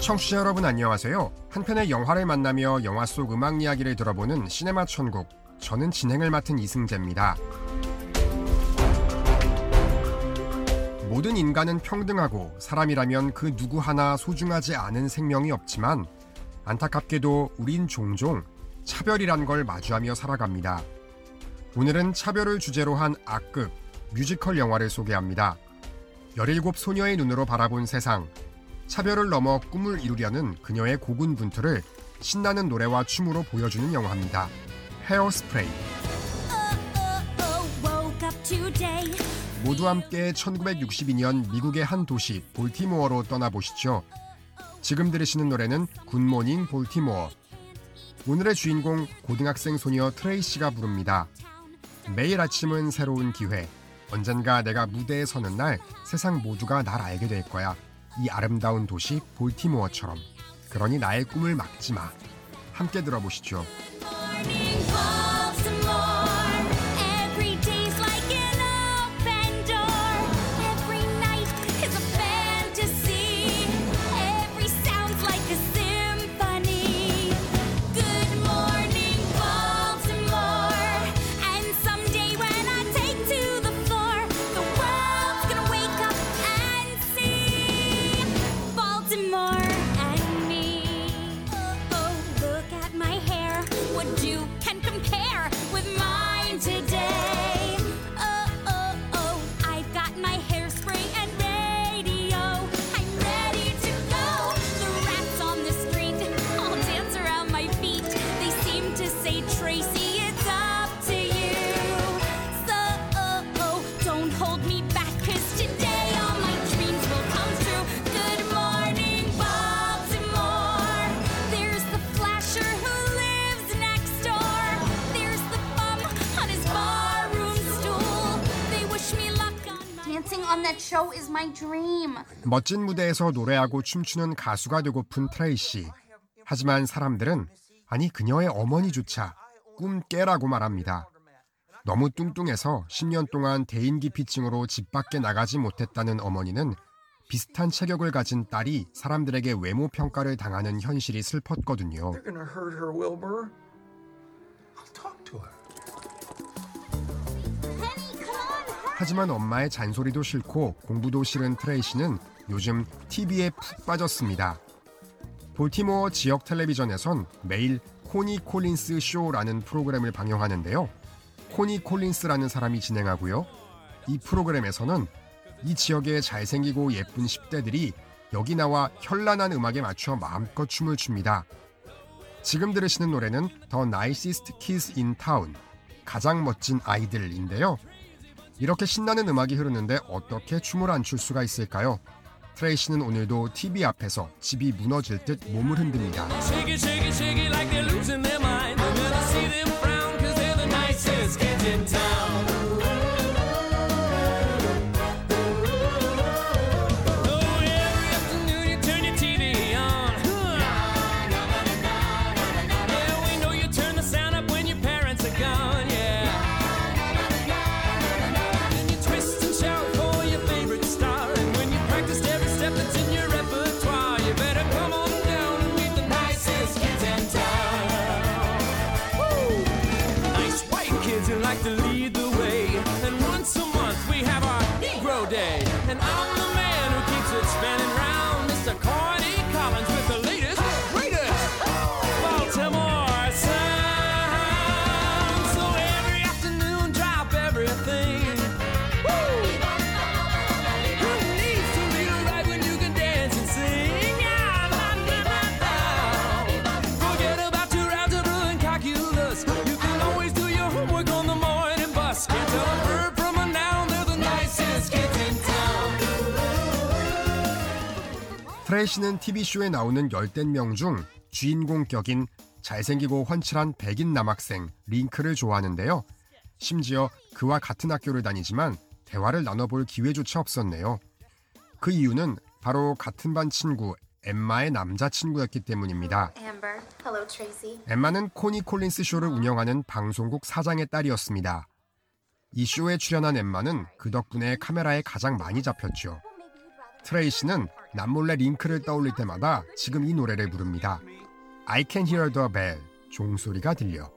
청취자 여러분 안녕하세요. 한 편의 영화를 만나며 영화 속 음악 이야기를 들어보는 시네마 천국. 저는 진행을 맡은 이승재입니다. 모든 인간은 평등하고 사람이라면 그 누구 하나 소중하지 않은 생명이 없지만 안타깝게도 우린 종종 차별이란 걸 마주하며 살아갑니다. 오늘은 차별을 주제로 한 악극, 뮤지컬 영화를 소개합니다. 17 소녀의 눈으로 바라본 세상, 차별을 넘어 꿈을 이루려는 그녀의 고군분투를 신나는 노래와 춤으로 보여주는 영화입니다. 헤어 스프레이. 모두 함께 1962년 미국의 한 도시 볼티모어로 떠나보시죠. 지금 들으시는 노래는 굿모닝 볼티모어. 오늘의 주인공 고등학생 소녀 트레이시가 부릅니다. 매일 아침은 새로운 기회. 언젠가 내가 무대에 서는 날 세상 모두가 날 알게 될 거야. 이 아름다운 도시 볼티모어처럼. 그러니 나의 꿈을 막지 마. 함께 들어보시죠. 멋진 무대에서 노래하고 춤추는 가수가 되고픈 트레이시. 하지만 사람들은 아니 그녀의 어머니조차 꿈 깨라고 말합니다. 너무 뚱뚱해서 10년 동안 대인기피증으로 집 밖에 나가지 못했다는 어머니는 비슷한 체격을 가진 딸이 사람들에게 외모 평가를 당하는 현실이 슬펐거든요. 하지만 엄마의 잔소리도 싫고 공부도 싫은 트레이시는 요즘 TV에 푹 빠졌습니다. 볼티모어 지역 텔레비전에선 매일 코니 콜린스 쇼라는 프로그램을 방영하는데요. 코니 콜린스라는 사람이 진행하고요. 이 프로그램에서는 이 지역의 잘생기고 예쁜 10대들이 여기 나와 현란한 음악에 맞춰 마음껏 춤을 춥니다. 지금 들으시는 노래는 The Nicest Kids in Town, 가장 멋진 아이들인데요. 이렇게 신나는 음악이 흐르는데 어떻게 춤을 안 출 수가 있을까요? 트레이시는 오늘도 TV 앞에서 집이 무너질 듯 몸을 흔듭니다. 트레이시는 TV쇼에 나오는 열댓 명 중 주인공 격인 잘생기고 훤칠한 백인 남학생 링크를 좋아하는데요. 심지어 그와 같은 학교를 다니지만 대화를 나눠볼 기회조차 없었네요. 그 이유는 바로 같은 반 친구 엠마의 남자친구였기 때문입니다. 엠마는 코니 콜린스 쇼를 운영하는 방송국 사장의 딸이었습니다. 이 쇼에 출연한 엠마는 그 덕분에 카메라에 가장 많이 잡혔죠. 트레이시는 남몰래 링크를 떠올릴 때마다 지금 이 노래를 부릅니다. I can hear the bell. 종소리가 들려.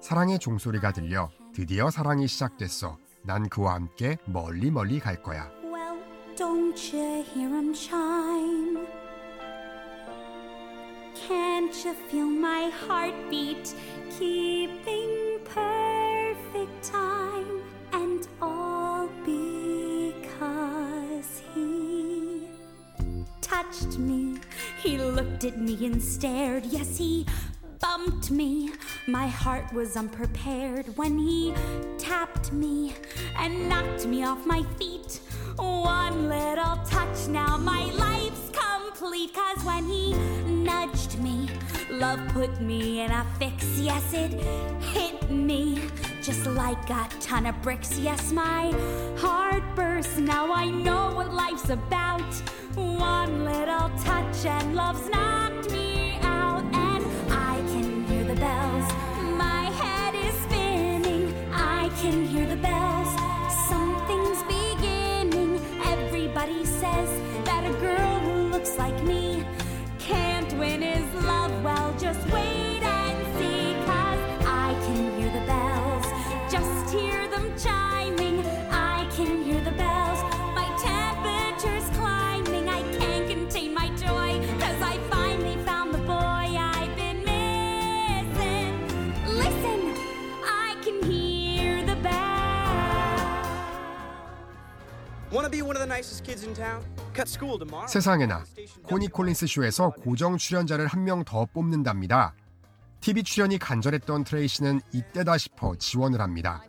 사랑의 종소리가 들려. 드디어 사랑이 시작됐어. 난 그와 함께 멀리 멀리 갈 거야. Well, don't you hear 'em chime? Can't you feel my heartbeat keeping perfect time? He looked at me and stared. Yes, he bumped me. My heart was unprepared when he tapped me and knocked me off my feet. One little touch, now my life's complete. Cause when he nudged me, love put me in a fix. Yes, it hit me just like a ton of bricks. Yes, my heart burst. Now I know what life's about. One little touch and love's knocked 세상에나 코니 콜린스 쇼에서 고정 출연자를 한 명 더 뽑는답니다. TV 출연이 간절했던 트레이시는 이때다 싶어 지원을 합니다.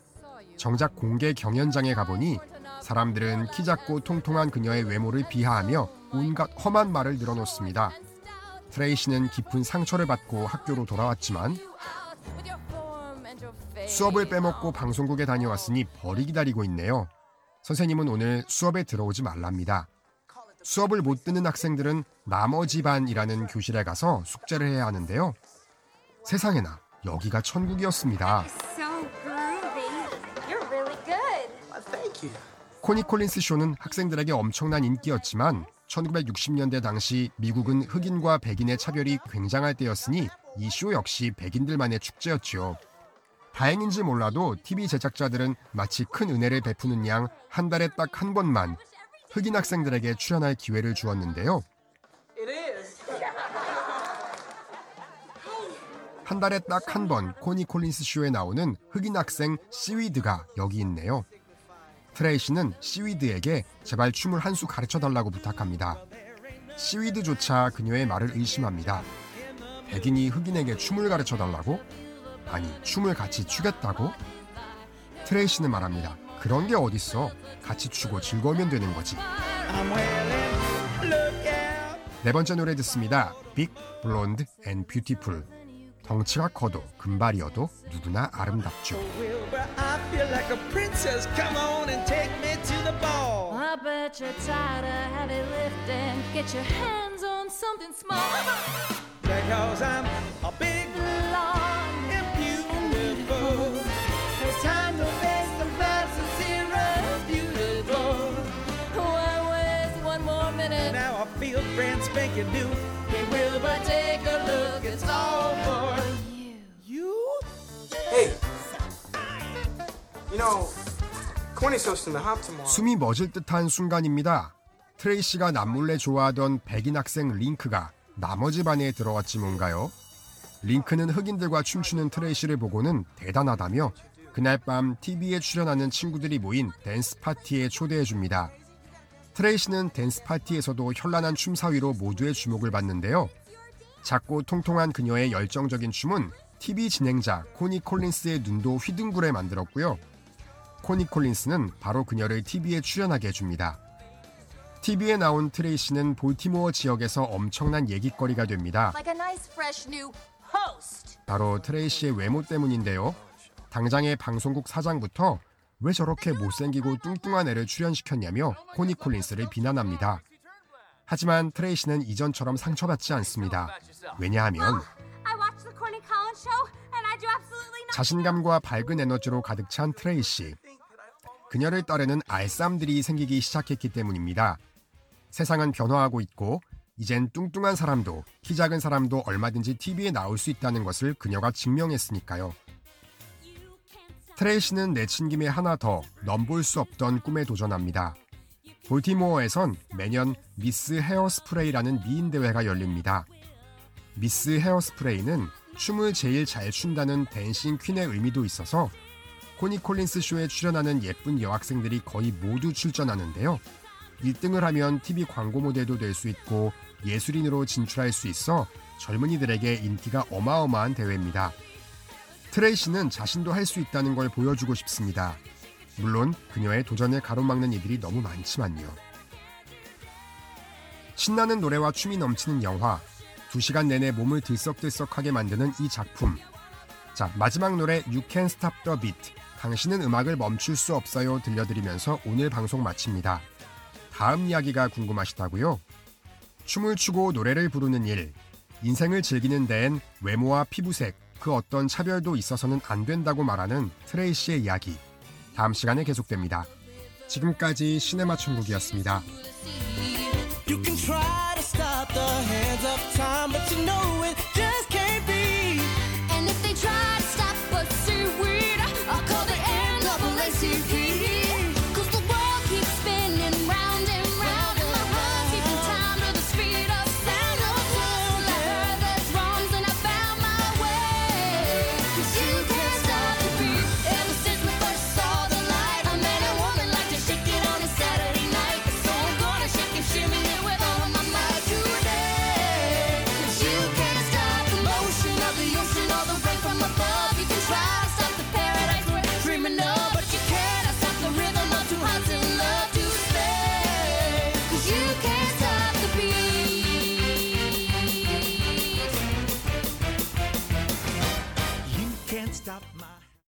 정작 공개 경연장에 가보니 사람들은 키 작고 통통한 그녀의 외모를 비하하며 온갖 험한 말을 늘어놓습니다. 트레이시는 깊은 상처를 받고 학교로 돌아왔지만 수업을 빼먹고 방송국에 다녀왔으니 벌이 기다리고 있네요. 선생님은 오늘 수업에 들어오지 말랍니다. 수업을 못 듣는 학생들은 나머지 반이라는 교실에 가서 숙제를 해야 하는데요. 세상에나 여기가 천국이었습니다. 코니 콜린스 쇼는 학생들에게 엄청난 인기였지만 1960년대 당시 미국은 흑인과 백인의 차별이 굉장할 때였으니 이 쇼 역시 백인들만의 축제였지요. 다행인지 몰라도 TV 제작자들은 마치 큰 은혜를 베푸는 양 한 달에 딱 한 번만 흑인 학생들에게 출연할 기회를 주었는데요. 한 달에 딱 한 번 코니 콜린스 쇼에 나오는 흑인 학생 시위드가 여기 있네요. 트레이시는 시위드에게 제발 춤을 한 수 가르쳐 달라고 부탁합니다. 시위드조차 그녀의 말을 의심합니다. 백인이 흑인에게 춤을 가르쳐 달라고? 아니, 춤을 같이 추겠다고? 트레이시는 말합니다. 그런 게 어딨어. 같이 추고 즐거우면 되는 거지. 네 번째 노래 듣습니다. Big, Blonde and Beautiful. 덩치가 커도 금발이어도 누구나 아름답죠. Feel brand spanking new. Hey, Wilbur, take a look. It's all for you. Hey. You know. 숨이 멎을 듯한 순간입니다. 트레이시가 남몰래 좋아하던 백인 학생 링크가 나머지 반에 들어왔지 뭔가요? 링크는 흑인들과 춤추는 트레이시를 보고는 대단하다며 그날 밤 TV에 출연하는 친구들이 모인 댄스 파티에 초대해 줍니다. 트레이시는 댄스 파티에서도 현란한 춤 사위로 모두의 주목을 받는데요. 작고 통통한 그녀의 열정적인 춤은 TV 진행자 코니 콜린스의 눈도 휘둥그레 만들었고요. 코니 콜린스는 바로 그녀를 TV에 출연하게 해줍니다. TV에 나온 트레이시는 볼티모어 지역에서 엄청난 얘기거리가 됩니다. 바로 트레이시의 외모 때문인데요. 당장의 방송국 사장부터 왜 저렇게 못생기고 뚱뚱한 애를 출연시켰냐며 코니 콜린스를 비난합니다. 하지만 트레이시는 이전처럼 상처받지 않습니다. 왜냐하면 I watched the Corny Collins show and I do absolutely not. 자신감과 밝은 에너지로 가득 찬 트레이시. 그녀를 따르는 알쌈들이 생기기 시작했기 때문입니다. 세상은 변화하고 있고 이젠 뚱뚱한 사람도 키 작은 사람도 얼마든지 TV에 나올 수 있다는 것을 그녀가 증명했으니까요. 트레이시는 내친 김에 하나 더 넘볼 수 없던 꿈에 도전합니다. 볼티모어에선 매년 미스 헤어스프레이라는 미인 대회가 열립니다. 미스 헤어스프레이는 춤을 제일 잘 춘다는 dancing queen의 의미도 있어서 코니 콜린스 쇼에 출연하는 예쁜 여학생들이 거의 모두 출전하는데요. 1등을 하면 TV 광고 모델도 될 수 있고 예술인으로 진출할 수 있어 젊은이들에게 인기가 어마어마한 대회입니다. 트레이시는 자신도 할 수 있다는 걸 보여주고 싶습니다. 물론 그녀의 도전을 가로막는 이들이 너무 많지만요. 신나는 노래와 춤이 넘치는 영화, 2시간 내내 몸을 들썩들썩하게 만드는 이 작품. 자, 마지막 노래 You Can't Stop the Beat. 당신은 음악을 멈출 수 없어요 들려드리면서 오늘 방송 마칩니다. 다음 이야기가 궁금하시다고요? 춤을 추고 노래를 부르는 일, 인생을 즐기는 데엔 외모와 피부색, 그 어떤 차별도 있어서는 안 된다고 말하는 트레이시의 이야기. 다음 시간에 계속됩니다. 지금까지 시네마 천국이었습니다.